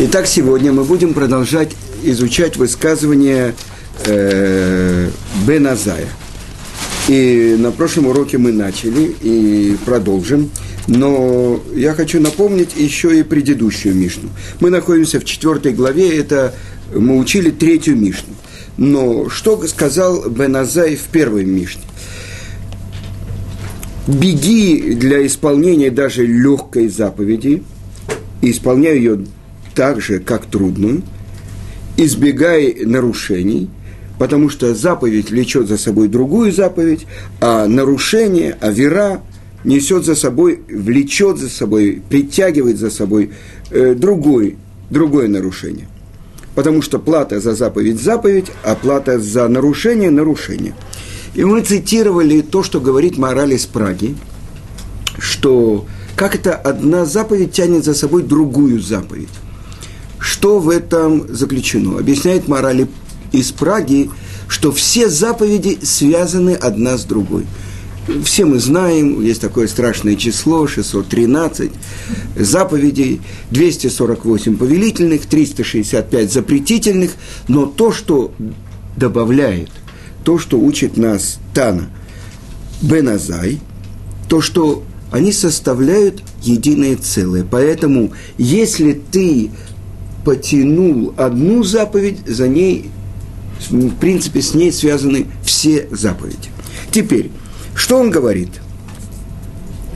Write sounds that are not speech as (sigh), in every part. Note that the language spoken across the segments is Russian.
Итак, сегодня мы будем продолжать изучать высказывание э, Беназая. И на прошлом уроке мы начали и продолжим. Но я хочу напомнить еще и предыдущую Мишну. Мы находимся в четвертой главе, это мы учили третью Мишну. Но что сказал Беназай в первой Мишне? Беги для исполнения даже легкой заповеди, и исполняй ее так же, как трудную, избегай нарушений, потому что заповедь влечет за собой другую заповедь, а нарушение, а вера несет за собой, влечет за собой, притягивает за собой э, другой, другое нарушение. Потому что плата за заповедь – заповедь, а плата за нарушение – нарушение. И мы цитировали то, что говорит мораль из Праги, что как это одна заповедь тянет за собой другую заповедь. Что в этом заключено? Объясняет морали из Праги, что все заповеди связаны одна с другой. Все мы знаем, есть такое страшное число, 613 заповедей, 248 повелительных, 365 запретительных, но то, что добавляет, то, что учит нас Тана Беназай, то, что они составляют единое целое. Поэтому, если ты потянул одну заповедь, за ней, в принципе, с ней связаны все заповеди. Теперь, что он говорит?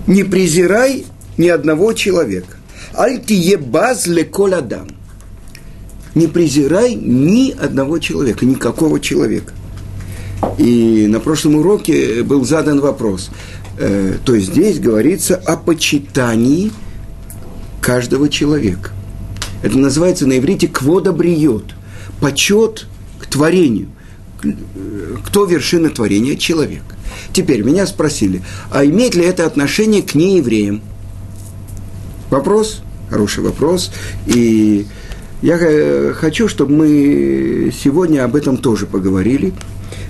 Не презирай ни одного человека. Альтие баз леколядам. Не презирай ни одного человека, никакого человека. И на прошлом уроке был задан вопрос. Э, то есть здесь говорится о почитании каждого человека. Это называется на иврите «квода бриет» – почет к творению. Кто вершина творения? Человек. Теперь меня спросили, а имеет ли это отношение к неевреям? Вопрос, хороший вопрос. И я хочу, чтобы мы сегодня об этом тоже поговорили.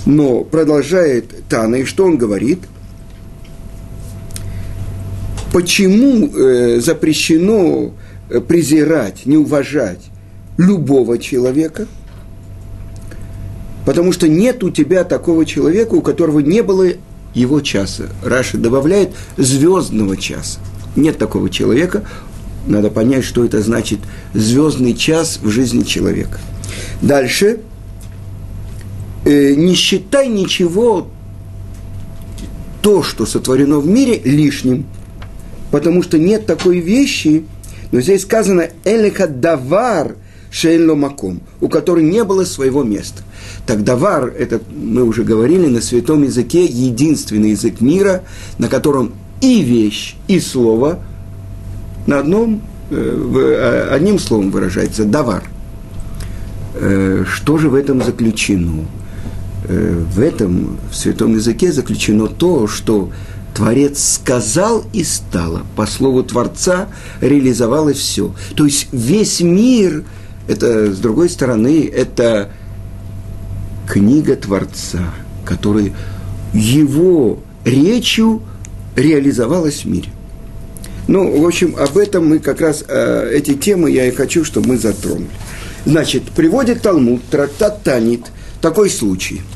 Но продолжает Тана, и что он говорит? Почему э, запрещено Э, презирать, не уважать любого человека, потому что нет у тебя такого человека, у которого не было его часа. Раша добавляет звездного часа. Нет такого человека. Надо понять, что это значит звездный час в жизни человека. Дальше. Э, не считай ничего, то, что сотворено в мире, лишним. Потому что нет такой вещи, но здесь сказано «элиха давар шейло маком», у которой не было своего места. Так давар, это мы уже говорили, на святом языке единственный язык мира, на котором и вещь, и слово на одном, э, э, одним словом выражается «давар». Э, что же в этом заключено? В этом, в святом языке заключено то, что Творец сказал и стало. По слову Творца реализовалось все. То есть весь мир, это, с другой стороны, это книга Творца, который его речью реализовалась в мире. Ну, в общем, об этом мы как раз, э, эти темы я и хочу, чтобы мы затронули. Значит, приводит Талмуд, трактат Танит, такой случай –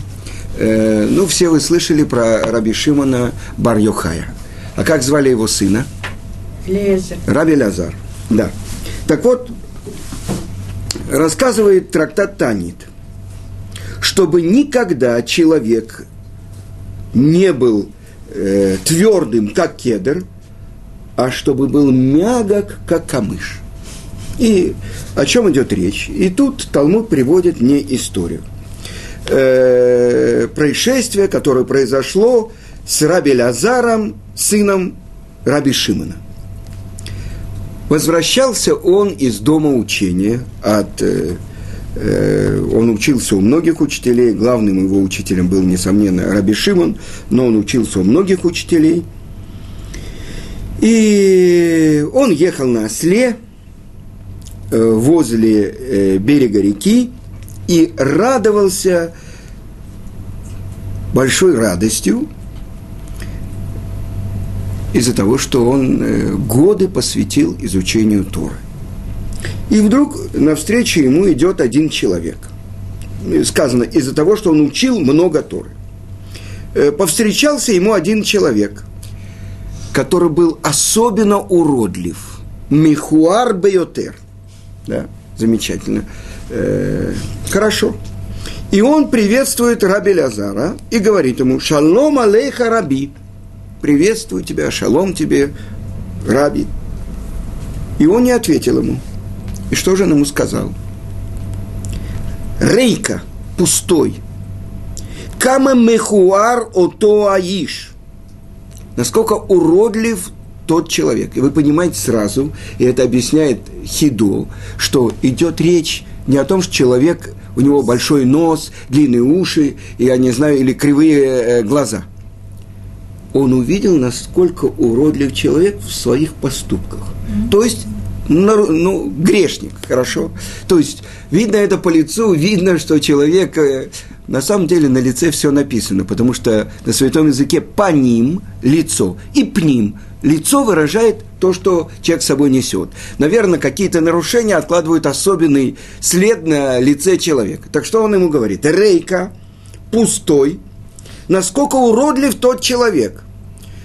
Э, ну, все вы слышали про Раби Шимона бар -Йохая. А как звали его сына? Лезер. Раби Лазар, да. Так вот, рассказывает трактат Танит, чтобы никогда человек не был э, твердым, как кедр, а чтобы был мягок, как камыш. И о чем идет речь? И тут Талмуд приводит мне историю – э, происшествие, которое произошло с Раби Лазаром, сыном Раби Шимона. Возвращался он из дома учения от э, э, он учился у многих учителей, главным его учителем был, несомненно, Раби Шимон, но он учился у многих учителей. И он ехал на осле э, возле э, берега реки, и радовался большой радостью из-за того, что он э, годы посвятил изучению Торы. И вдруг навстречу ему идет один человек. Сказано, из-за того, что он учил много Торы. Э, повстречался ему один человек, который был особенно уродлив. Михуар Бейотер. Да, замечательно. Э, хорошо. И он приветствует Раби Лазара и говорит ему, «Шалом алейха, Раби». Приветствую тебя, шалом тебе, Раби. И он не ответил ему. И что же он ему сказал? Рейка, пустой. Кама мехуар ото аиш. Насколько уродлив тот человек. И вы понимаете сразу, и это объясняет Хидо, что идет речь не о том, что человек, у него большой нос, длинные уши, я не знаю, или кривые э, глаза. Он увидел, насколько уродлив человек в своих поступках. Mm-hmm. То есть ну, грешник, хорошо. То есть, видно это по лицу, видно, что человек, э, на самом деле на лице все написано, потому что на святом языке по ним лицо и пним лицо выражает то, что человек с собой несет. Наверное, какие-то нарушения откладывают особенный след на лице человека. Так что он ему говорит? Рейка, пустой, насколько уродлив тот человек.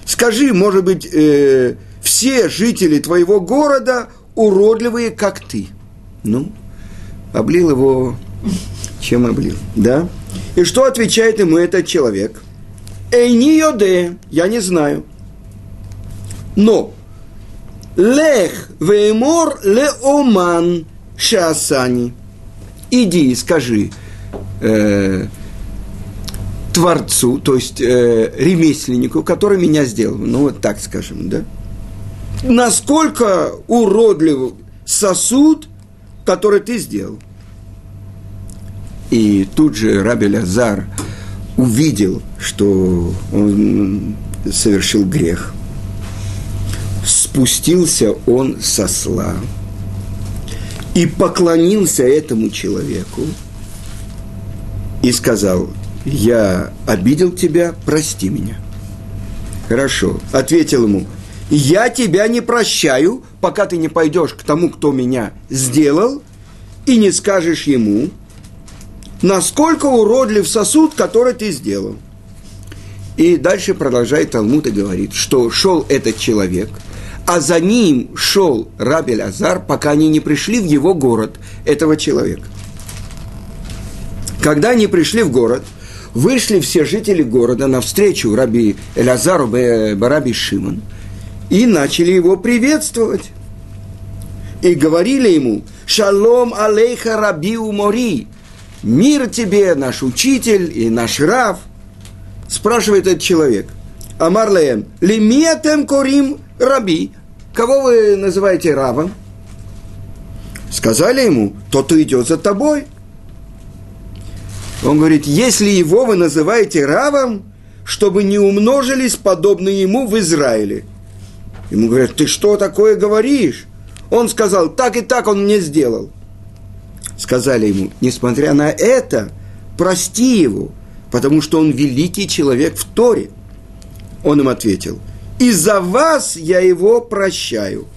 Скажи, может быть, э, все жители твоего города уродливые, как ты. Ну, облил его, чем облил, да? И что отвечает ему этот человек? Эй, не йоде, я не знаю. Но лех веймор леоман шасани. Иди и скажи э, творцу, то есть э, ремесленнику, который меня сделал. Ну, вот так скажем, да? насколько уродлив сосуд, который ты сделал. И тут же Раби Лазар увидел, что он совершил грех. Спустился он со сла и поклонился этому человеку и сказал, я обидел тебя, прости меня. Хорошо. Ответил ему, я тебя не прощаю, пока ты не пойдешь к тому, кто меня сделал, и не скажешь ему, насколько уродлив сосуд, который ты сделал. И дальше продолжает Талмуд и говорит, что шел этот человек, а за ним шел Рабель Азар, пока они не пришли в его город, этого человека. Когда они пришли в город, вышли все жители города навстречу Раби Элязару Бараби Шимон – и начали его приветствовать. И говорили ему, «Шалом алейха раби умори!» «Мир тебе, наш учитель и наш рав!» Спрашивает этот человек. Амар леем, «Лимиетем корим раби?» Кого вы называете равом? Сказали ему, тот идет за тобой. Он говорит, если его вы называете равом, чтобы не умножились подобные ему в Израиле. Ему говорят, ты что такое говоришь? Он сказал, так и так он мне сделал. Сказали ему, несмотря на это, прости его, потому что он великий человек в Торе. Он им ответил, из-за вас я его прощаю.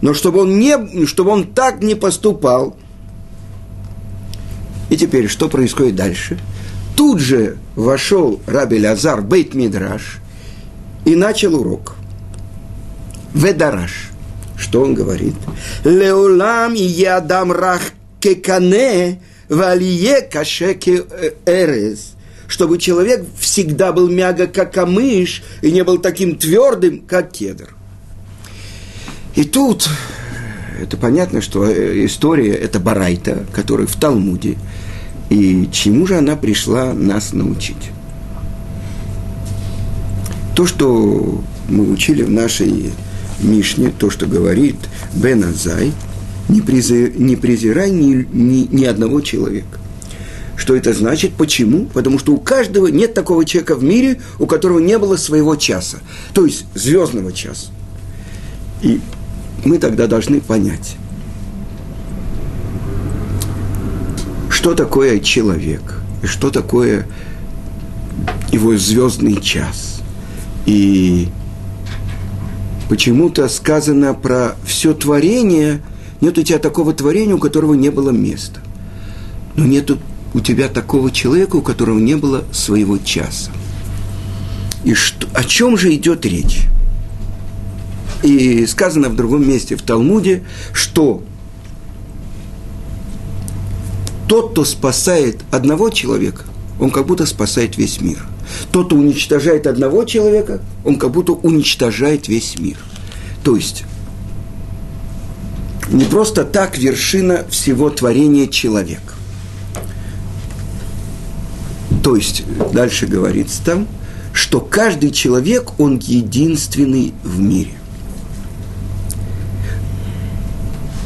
Но чтобы он, не, чтобы он так не поступал. И теперь, что происходит дальше? Тут же вошел Раби Лазар Бейт Мидраш и начал урок – Ведараш. Что он говорит? Леулам и ядам рах кекане валие кашеке эрез. Чтобы человек всегда был мягок, как камыш, и не был таким твердым, как кедр. И тут это понятно, что история – это Барайта, который в Талмуде. И чему же она пришла нас научить? То, что мы учили в нашей Мишне, то, что говорит Бен Азай, не, презир, не презирай ни, ни, ни одного человека. Что это значит? Почему? Потому что у каждого нет такого человека в мире, у которого не было своего часа, то есть звездного часа. И мы тогда должны понять, что такое человек, и что такое его звездный час. И почему-то сказано про все творение, Нет у тебя такого творения, у которого не было места. Но нет у тебя такого человека, у которого не было своего часа. И что, о чем же идет речь? И сказано в другом месте в Талмуде, что тот, кто спасает одного человека, он как будто спасает весь мир. Тот, кто уничтожает одного человека, он как будто уничтожает весь мир. То есть, не просто так вершина всего творения человек. То есть, дальше говорится там, что каждый человек, он единственный в мире.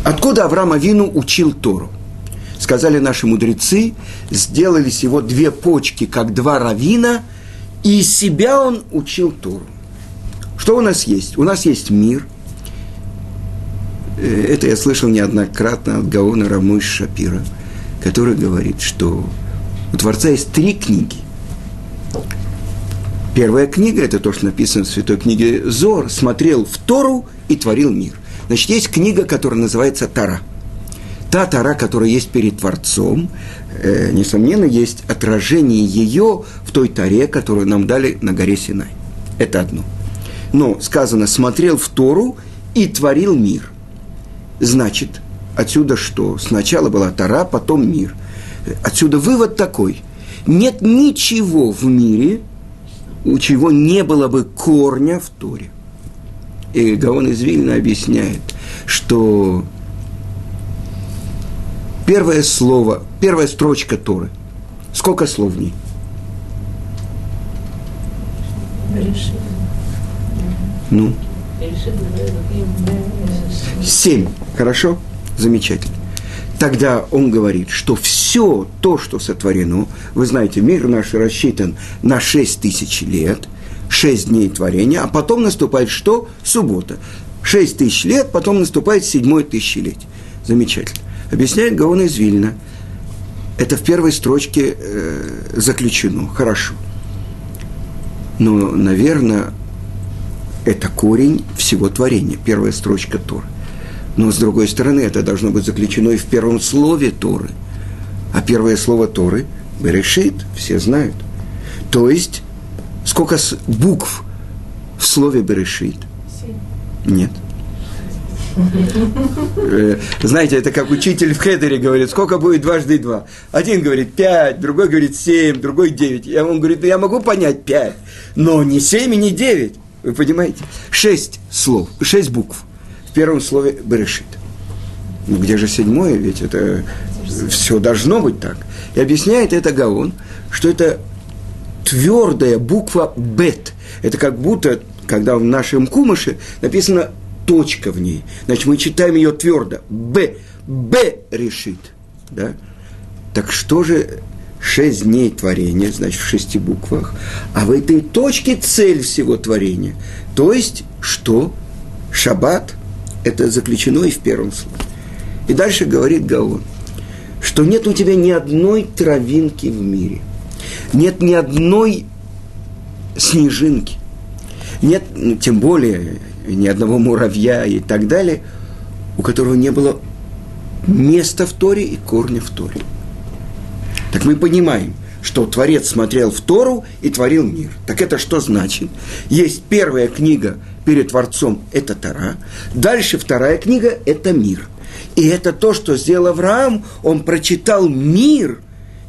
Откуда Авраам Авину учил Тору? Сказали наши мудрецы, сделали его две почки, как два равина, и себя он учил Тору. Что у нас есть? У нас есть мир. Э, это я слышал неоднократно от Гаона Рамуш Шапира, который говорит, что у Творца есть три книги. Первая книга, это то, что написано в святой книге Зор, смотрел в Тору и творил мир. Значит, есть книга, которая называется Тара. Та Тара, которая есть перед Творцом, э, несомненно, есть отражение ее в той Таре, которую нам дали на горе Синай. Это одно. Но сказано, смотрел в Тору и творил мир. Значит, отсюда что? Сначала была Тара, потом мир. Отсюда вывод такой. Нет ничего в мире, у чего не было бы корня в Торе. И Гаон из Вильна объясняет, что первое слово, первая строчка Торы, сколько слов в ней? Ну? Семь. Хорошо? Замечательно. Тогда он говорит, что все то, что сотворено, вы знаете, мир наш рассчитан на шесть тысяч лет – шесть дней творения, а потом наступает что? Суббота. Шесть тысяч лет, потом наступает седьмое тысячелетие. Замечательно. Объясняет Гаон из Вильна. Это в первой строчке э, заключено. Хорошо. Но, наверное, это корень всего творения. Первая строчка Торы. Но, с другой стороны, это должно быть заключено и в первом слове Торы. А первое слово Торы – Берешит, все знают. То есть, Сколько букв в слове Берешит? Нет. Э, знаете, это как учитель в Хедере говорит, сколько будет дважды два? Один говорит пять, другой говорит семь, другой девять. Я он говорит, я могу понять пять, но не семь и не девять. Вы понимаете? Шесть слов, шесть букв первом слове Берешит. Ну где же седьмое? Ведь это все должно быть так. И объясняет это Гаон, что это твердая буква «бет». Это как будто, когда в нашем кумыше написано точка в ней. Значит, мы читаем ее твердо. «Б». «Б» решит. Да? Так что же шесть дней творения, значит, в шести буквах, а в этой точке цель всего творения. То есть, что? Шаббат – это заключено и в первом слове. И дальше говорит Гаон, что нет у тебя ни одной травинки в мире – нет ни одной снежинки, нет, ну, тем более, ни одного муравья и так далее, у которого не было места в Торе и корня в Торе. Так мы понимаем, что Творец смотрел в Тору и творил мир. Так это что значит? Есть первая книга перед Творцом – это Тора. Дальше вторая книга – это мир. И это то, что сделал Авраам. Он прочитал мир –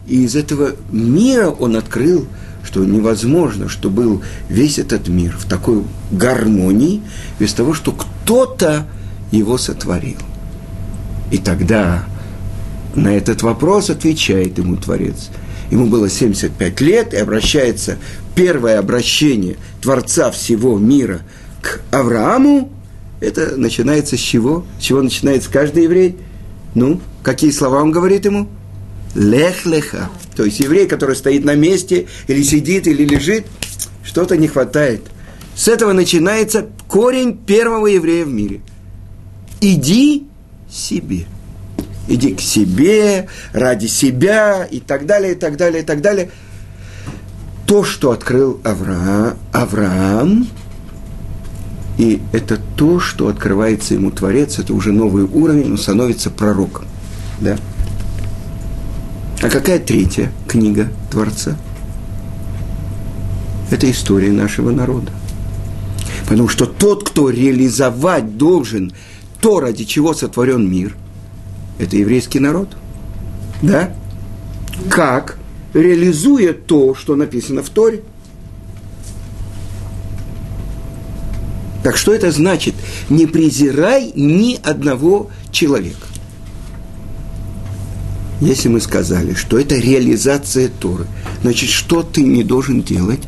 и из этого мира он открыл, что невозможно, что был весь этот мир в такой гармонии, без того, что кто-то его сотворил. И тогда на этот вопрос отвечает ему Творец. Ему было 75 лет, и обращается первое обращение Творца всего мира к Аврааму. Это начинается с чего? С чего начинается каждый еврей? Ну, какие слова он говорит ему? лех-леха. То есть еврей, который стоит на месте, или сидит, или лежит, что-то не хватает. С этого начинается корень первого еврея в мире. Иди себе. Иди к себе, ради себя, и так далее, и так далее, и так далее. То, что открыл Авраам, Авраам И это то, что открывается ему Творец, это уже новый уровень, он становится пророком. Да? А какая третья книга Творца? Это история нашего народа. Потому что тот, кто реализовать должен то, ради чего сотворен мир, это еврейский народ. Да? Как? Реализуя то, что написано в Торе. Так что это значит? Не презирай ни одного человека. Если мы сказали, что это реализация Торы, значит, что ты не должен делать?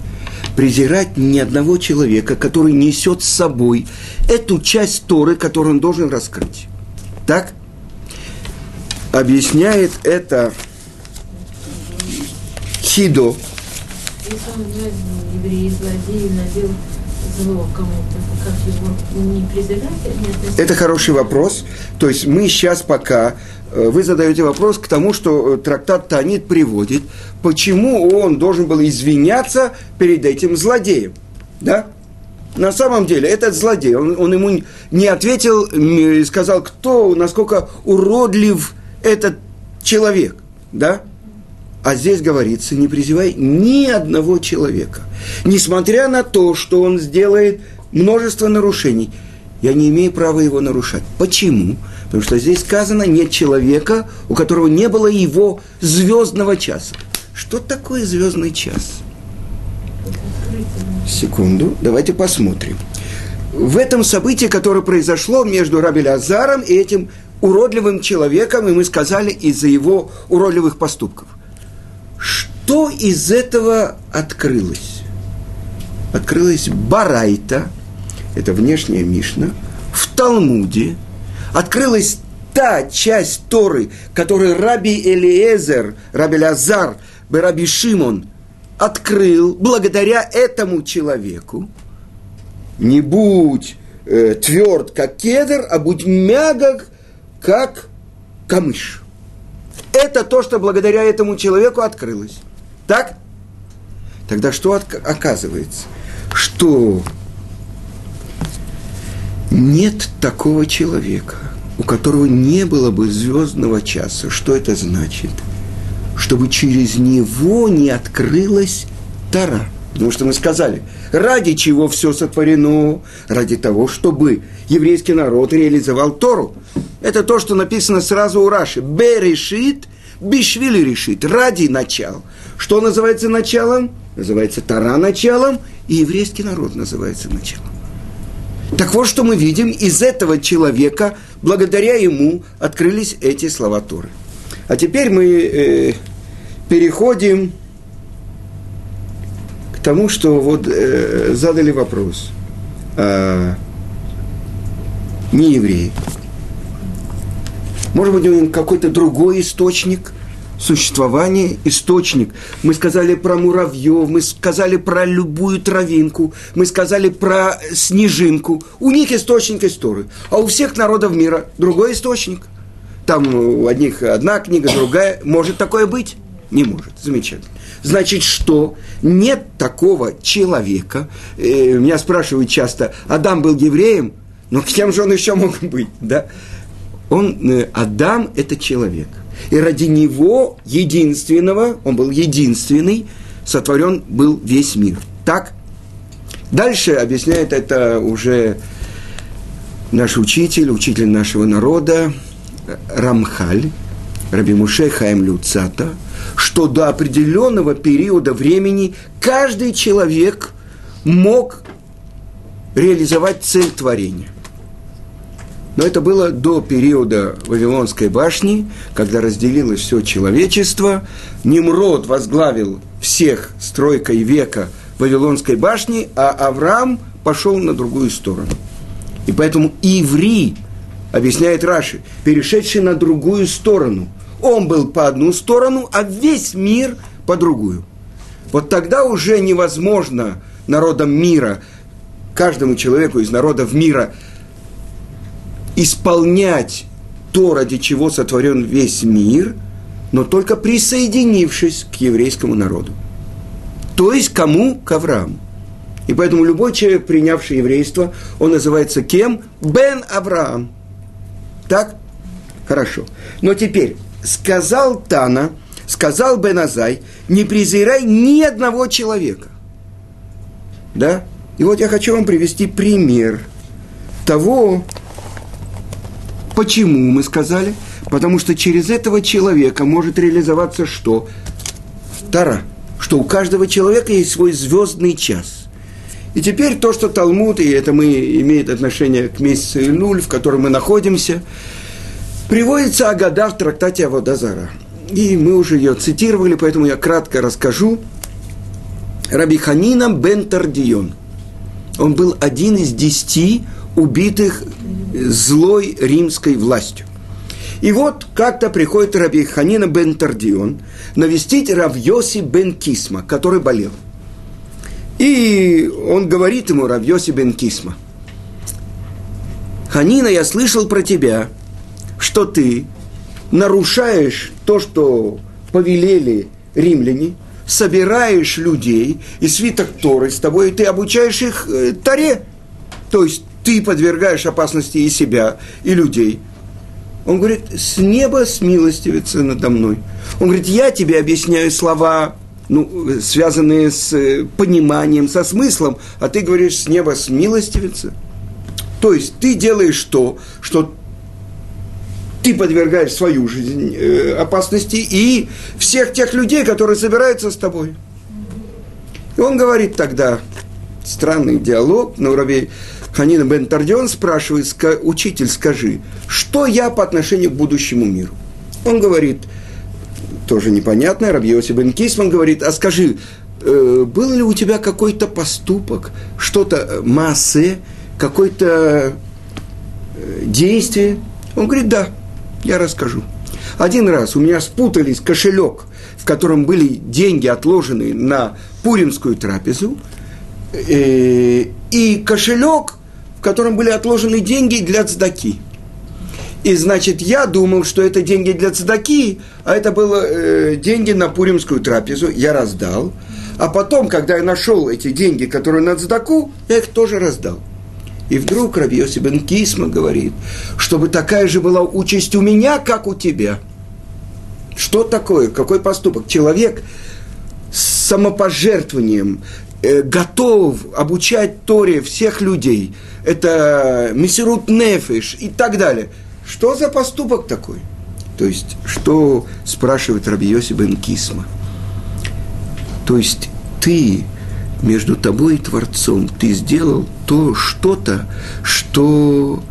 презирать ни одного человека, который несет с собой эту часть Торы, которую он должен раскрыть. Так? Объясняет это Хидо. Это хороший вопрос. То есть мы сейчас пока Э, вы задаете вопрос к тому, что э, трактат Танит приводит, почему он должен был извиняться перед этим злодеем. Да? На самом деле, этот злодей, он, он ему не ответил сказал, кто, насколько уродлив этот человек. Да? А здесь говорится, не призывай ни одного человека. Несмотря на то, что он сделает множество нарушений, я не имею права его нарушать. Почему? Потому что здесь сказано, нет человека, у которого не было его звездного часа. Что такое звездный час? Секунду, давайте посмотрим. В этом событии, которое произошло между Раби Лазаром и этим уродливым человеком, и мы сказали, из-за его уродливых поступков. Что из этого открылось? Открылась Барайта, это внешняя Мишна, в Талмуде – открылась та часть Торы, которую Раби Элиезер, Раби Лазар, Раби Шимон открыл благодаря этому человеку. Не будь э, тверд, как кедр, а будь мягок, как камыш. Это то, что благодаря этому человеку открылось. Так? Тогда что оказывается? Что нет такого человека, у которого не было бы звездного часа. Что это значит? Чтобы через него не открылась Тара. Потому что мы сказали, ради чего все сотворено? Ради того, чтобы еврейский народ реализовал Тору. Это то, что написано сразу у Раши. Бе решит, бишвили решит. Ради начала. Что называется началом? Называется Тара началом, и еврейский народ называется началом. Так вот, что мы видим, из этого человека, благодаря ему, открылись эти слова Торы. А теперь мы э, переходим тому, что вот э, задали вопрос. А, не евреи. Может быть, у них какой-то другой источник – существование, источник. Мы сказали про муравьев, мы сказали про любую травинку, мы сказали про снежинку. У них источник истории, а у всех народов мира другой источник. Там у одних одна книга, другая. Может такое быть? Не может. Замечательно. Значит, что нет такого человека. Э, меня спрашивают часто, Адам был евреем? Но (laughs) кем же он еще мог быть? Да? Он, э, Адам – это человек – и ради него, единственного, он был единственный, сотворен был весь мир. Так? Дальше объясняет это уже наш учитель, учитель нашего народа, Рамхаль, Раби Муше Хаим Люцата, что до определенного периода времени каждый человек мог реализовать цель творения. Но это было до периода Вавилонской башни, когда разделилось все человечество. Немрод возглавил всех стройкой века Вавилонской башни, а Авраам пошел на другую сторону. И поэтому Иври, объясняет Раши, перешедший на другую сторону. Он был по одну сторону, а весь мир по другую. Вот тогда уже невозможно народам мира, каждому человеку из народов мира – исполнять то, ради чего сотворен весь мир, но только присоединившись к еврейскому народу. То есть кому? К Аврааму. И поэтому любой человек, принявший еврейство, он называется кем? Бен Авраам. Так? Хорошо. Но теперь, сказал Тана, сказал Бен Азай, не презирай ни одного человека. Да? И вот я хочу вам привести пример того, почему мы сказали, потому что через этого человека может реализоваться что? Тара, что у каждого человека есть свой звездный час. И теперь то, что Талмуд, и это мы имеет отношение к месяцу Илюль, в котором мы находимся, приводится Агада в трактате Аводазара. И мы уже ее цитировали, поэтому я кратко расскажу. Раби Ханина бен Тардион – он был один из десяти убитых злой римской властью. И вот как-то приходит Раби Ханина бен Тардион навестить Равьоси бен Кисма, который болел. И он говорит ему, Равьоси бен Кисма, Ханина, я слышал про тебя, что ты нарушаешь то, что повелели римляне – собираешь людей и свиток Торы с тобой, и ты обучаешь их э, Торе. То есть ты подвергаешь опасности и себя, и людей. Он говорит, с неба смилостивится надо мной. Он говорит, я тебе объясняю слова, ну, связанные с э, пониманием, со смыслом, а ты говоришь, с неба смилостивится. То есть ты делаешь то, что ты подвергаешь свою жизнь э, опасности и всех тех людей, которые собираются с тобой. И он говорит тогда, странный диалог, на уровне Ханина бен Тардион спрашивает, учитель, скажи, что я по отношению к будущему миру? Он говорит, тоже непонятно, Рабьоси бен Кисман говорит, а скажи, э, был ли у тебя какой-то поступок, что-то э, массы, какое-то действие? Он говорит, да. Я расскажу. Один раз у меня спутались кошелек, в котором были деньги, отложенные на пуримскую трапезу, э, и кошелек, в котором были отложены деньги для цдаки. И, значит, я думал, что это деньги для цдаки, а это было э, деньги на пуримскую трапезу, я раздал. А потом, когда я нашел эти деньги, которые на цдаку, я их тоже раздал. И вдруг Рабьоси бен Кисма говорит, чтобы такая же была участь у меня, как у тебя. Что такое? Какой поступок? Человек с самопожертвованием э, готов обучать Торе всех людей. Это Мессирут Нефиш и так далее. Что за поступок такой? То есть, что спрашивает Раби Йоси бен Кисма? То есть, ты между тобой и Творцом ты сделал то что-то, что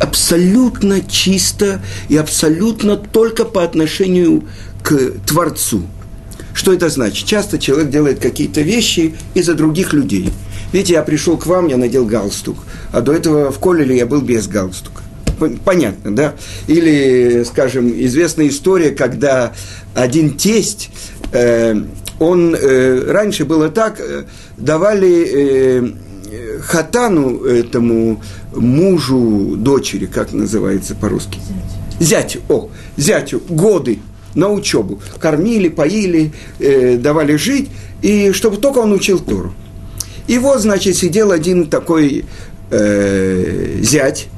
абсолютно чисто и абсолютно только по отношению к Творцу. Что это значит? Часто человек делает какие-то вещи из-за других людей. Видите, я пришел к вам, я надел галстук, а до этого в коллеле я был без галстука. Понятно, да? Или, скажем, известная история, когда один тесть э, он э, раньше было так, э, давали э, хатану этому мужу дочери, как называется по-русски? Зятю. О, зятю, годы на учебу. Кормили, поили, э, давали жить, и чтобы только он учил Тору. И вот, значит, сидел один такой э, зять,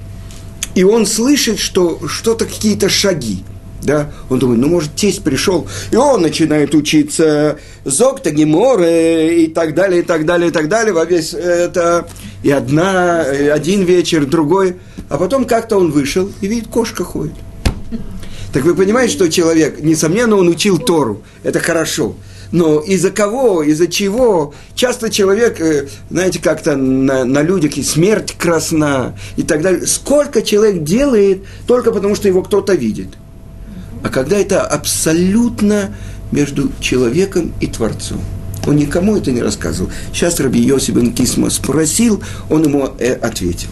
и он слышит, что что-то, какие-то шаги – да? Он думает, ну, может, тесть пришел, и он начинает учиться Зокта, Геморы и так далее, и так далее, и так далее, во весь это, и одна, и один вечер, другой, а потом как-то он вышел и видит, кошка ходит. Так вы понимаете, что человек, несомненно, он учил Тору, это хорошо, но из-за кого, из-за чего? Часто человек, э, знаете, как-то на, на людях и смерть красна и так далее. Сколько человек делает только потому, что его кто-то видит – а когда это абсолютно между человеком и Творцом. Он никому это не рассказывал. Сейчас Раби Йосиф бен Кисма спросил, он ему э, ответил.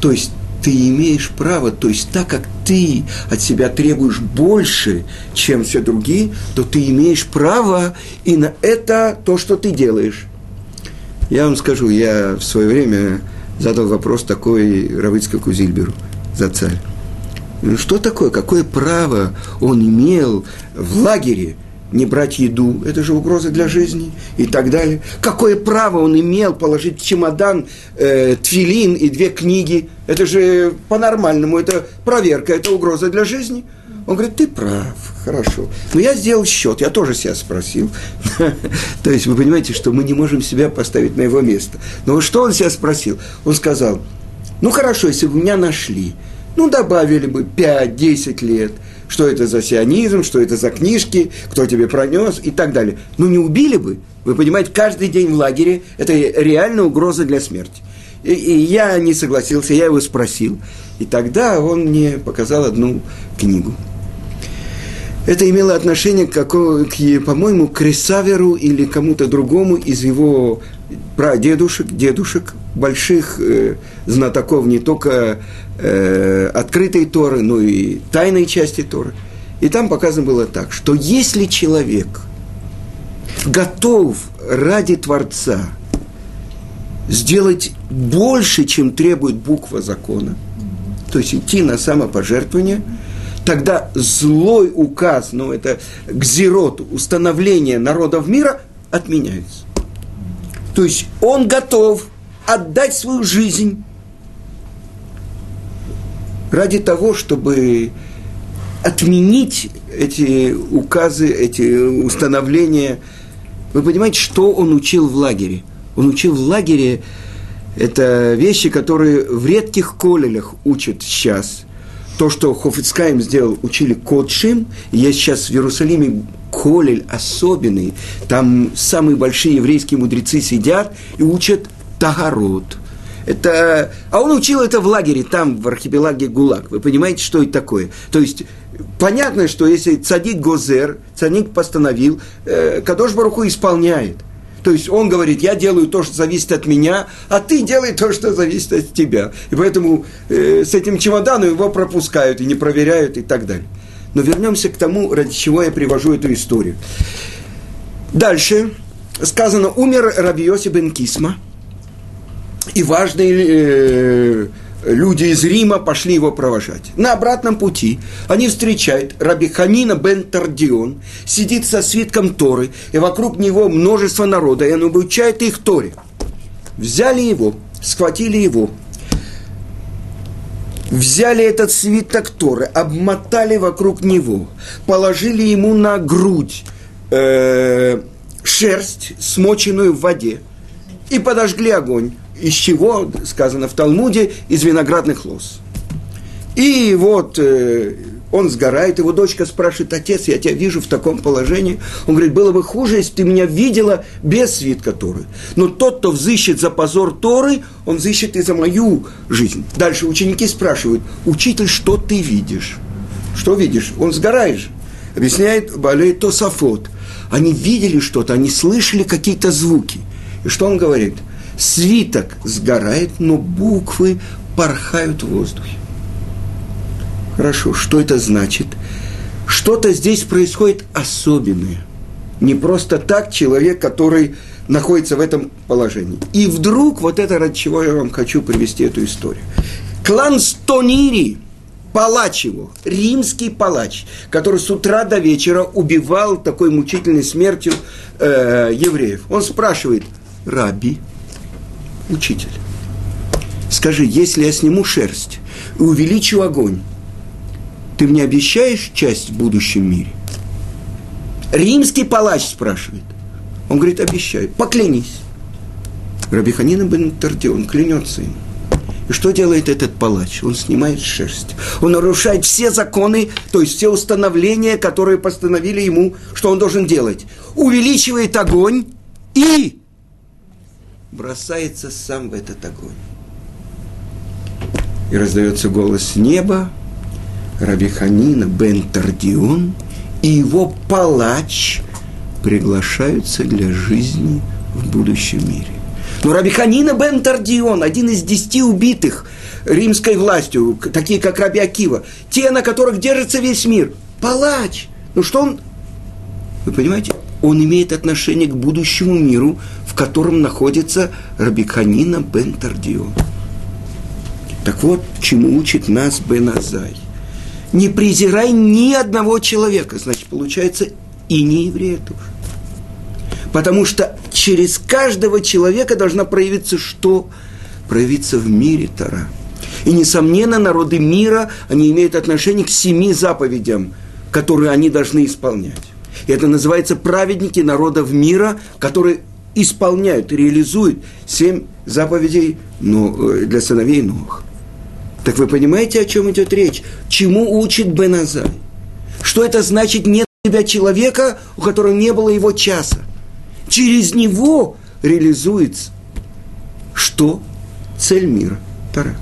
То есть ты имеешь право, то есть так как ты от себя требуешь больше, чем все другие, то ты имеешь право и на это то, что ты делаешь. Я вам скажу, я в свое время задал вопрос такой Равицкому Зильберу за царь. Что такое, какое право он имел в лагере не брать еду, это же угроза для жизни и так далее. Какое право он имел положить чемодан э, твилин и две книги? Это же по-нормальному, это проверка, это угроза для жизни. Он говорит, ты прав, хорошо. Но я сделал счет, я тоже себя спросил. (laughs) То есть вы понимаете, что мы не можем себя поставить на его место. Но что он себя спросил? Он сказал, ну хорошо, если бы меня нашли, ну добавили бы 5-10 лет – что это за сионизм, что это за книжки, кто тебе пронес и так далее. Ну не убили бы. Вы понимаете, каждый день в лагере – это реальная угроза для смерти. И, и я не согласился, я его спросил. И тогда он мне показал одну книгу. Это имело отношение, к, к, по-моему, к Кресаверу или кому-то другому из его прадедушек, дедушек, больших э, знатоков не только э, открытой Торы, но и тайной части Торы. И там показано было так, что если человек готов ради Творца сделать больше, чем требует буква закона, то есть идти на самопожертвование, тогда злой указ, ну это гзирот, установление народов мира отменяется. То есть он готов отдать свою жизнь ради того, чтобы отменить эти указы, эти установления. Вы понимаете, что он учил в лагере? Он учил в лагере это вещи, которые в редких колелях учат сейчас. То, что Хофицкаем сделал, учили Котшим. Есть сейчас в Иерусалиме колель особенный. Там самые большие еврейские мудрецы сидят и учат Тагород – это, а он учил это в лагере, там, в архипелаге ГУЛАГ. Вы понимаете, что это такое? То есть, понятно, что если цадик Гозер, цадик постановил, э, Кадош Баруху исполняет. То есть он говорит, я делаю то, что зависит от меня, а ты делай то, что зависит от тебя. И поэтому э, с этим чемоданом его пропускают и не проверяют и так далее. Но вернемся к тому, ради чего я привожу эту историю. Дальше сказано, умер Раби Йоси бен Кисма – и важные э, люди из Рима пошли его провожать. На обратном пути они встречают Раби Ханина бен Тардион, сидит со свитком Торы, и вокруг него множество народа, и он обучает их Торе. Взяли его, схватили его, взяли этот свиток Торы, обмотали вокруг него, положили ему на грудь э, шерсть, смоченную в воде, и подожгли огонь из чего, сказано в Талмуде, из виноградных лоз. И вот э, он сгорает, его дочка спрашивает, отец, я тебя вижу в таком положении. Он говорит, было бы хуже, если бы ты меня видела без свитка Торы. Но тот, кто взыщет за позор Торы, он взыщет и за мою жизнь. Дальше ученики спрашивают, учитель, что ты видишь? Что видишь? Он сгорает же. Объясняет Балей Тосафот. Они видели что-то, они слышали какие-то звуки. И что он говорит – свиток сгорает, но буквы порхают в воздухе. Хорошо, что это значит? Что-то здесь происходит особенное. Не просто так человек, который находится в этом положении. И вдруг, вот это ради чего я вам хочу привести эту историю. Клан Стонири, палач его, римский палач, который с утра до вечера убивал такой мучительной смертью э, евреев. Он спрашивает, Раби, учитель, скажи, если я сниму шерсть и увеличу огонь, ты мне обещаешь часть в будущем мире? Римский палач спрашивает. Он говорит, обещаю, поклянись. Рабиханина бен Тардион клянется ему. И что делает этот палач? Он снимает шерсть. Он нарушает все законы, то есть все установления, которые постановили ему, что он должен делать. Увеличивает огонь и бросается сам в этот огонь. И раздается голос неба, Рабиханина бен Тардион и его палач приглашаются для жизни в будущем мире. Но Рабиханина бен Тардион, один из десяти убитых римской властью, такие как Раби Акива, те, на которых держится весь мир, палач. Ну что он, вы понимаете, он имеет отношение к будущему миру, в котором находится Рабиканина бен Тардион. Так вот, чему учит нас Бен Азай. Не презирай ни одного человека. Значит, получается, и не еврея тоже. Потому что через каждого человека должна проявиться что? Проявиться в мире Тара. И, несомненно, народы мира, они имеют отношение к семи заповедям, которые они должны исполнять. И это называется праведники народов мира, которые исполняют, реализуют семь заповедей ну, э, для сыновей Новых. Так вы понимаете, о чем идет речь? Чему учит Беназай? Что это значит нет у тебя человека, у которого не было его часа? Через него реализуется что? Цель мира. Тара.